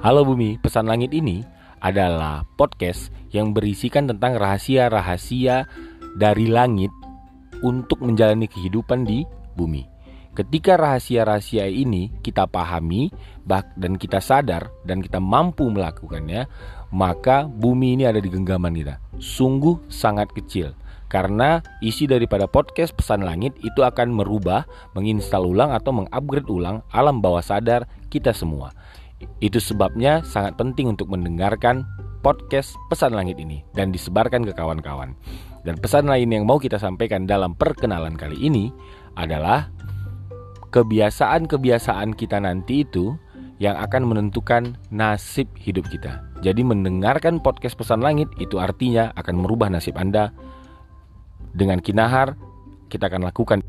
Halo Bumi, pesan langit ini adalah podcast yang berisikan tentang rahasia-rahasia dari langit untuk menjalani kehidupan di bumi. Ketika rahasia-rahasia ini kita pahami dan kita sadar dan kita mampu melakukannya, maka bumi ini ada di genggaman kita. Sungguh sangat kecil. Karena isi daripada podcast Pesan Langit itu akan merubah, menginstal ulang atau mengupgrade ulang alam bawah sadar kita semua. Itu sebabnya sangat penting untuk mendengarkan podcast Pesan Langit ini dan disebarkan ke kawan-kawan. Dan pesan lain yang mau kita sampaikan dalam perkenalan kali ini adalah kebiasaan-kebiasaan kita nanti itu yang akan menentukan nasib hidup kita. Jadi mendengarkan podcast Pesan Langit itu artinya akan merubah nasib Anda dengan kinahar kita akan lakukan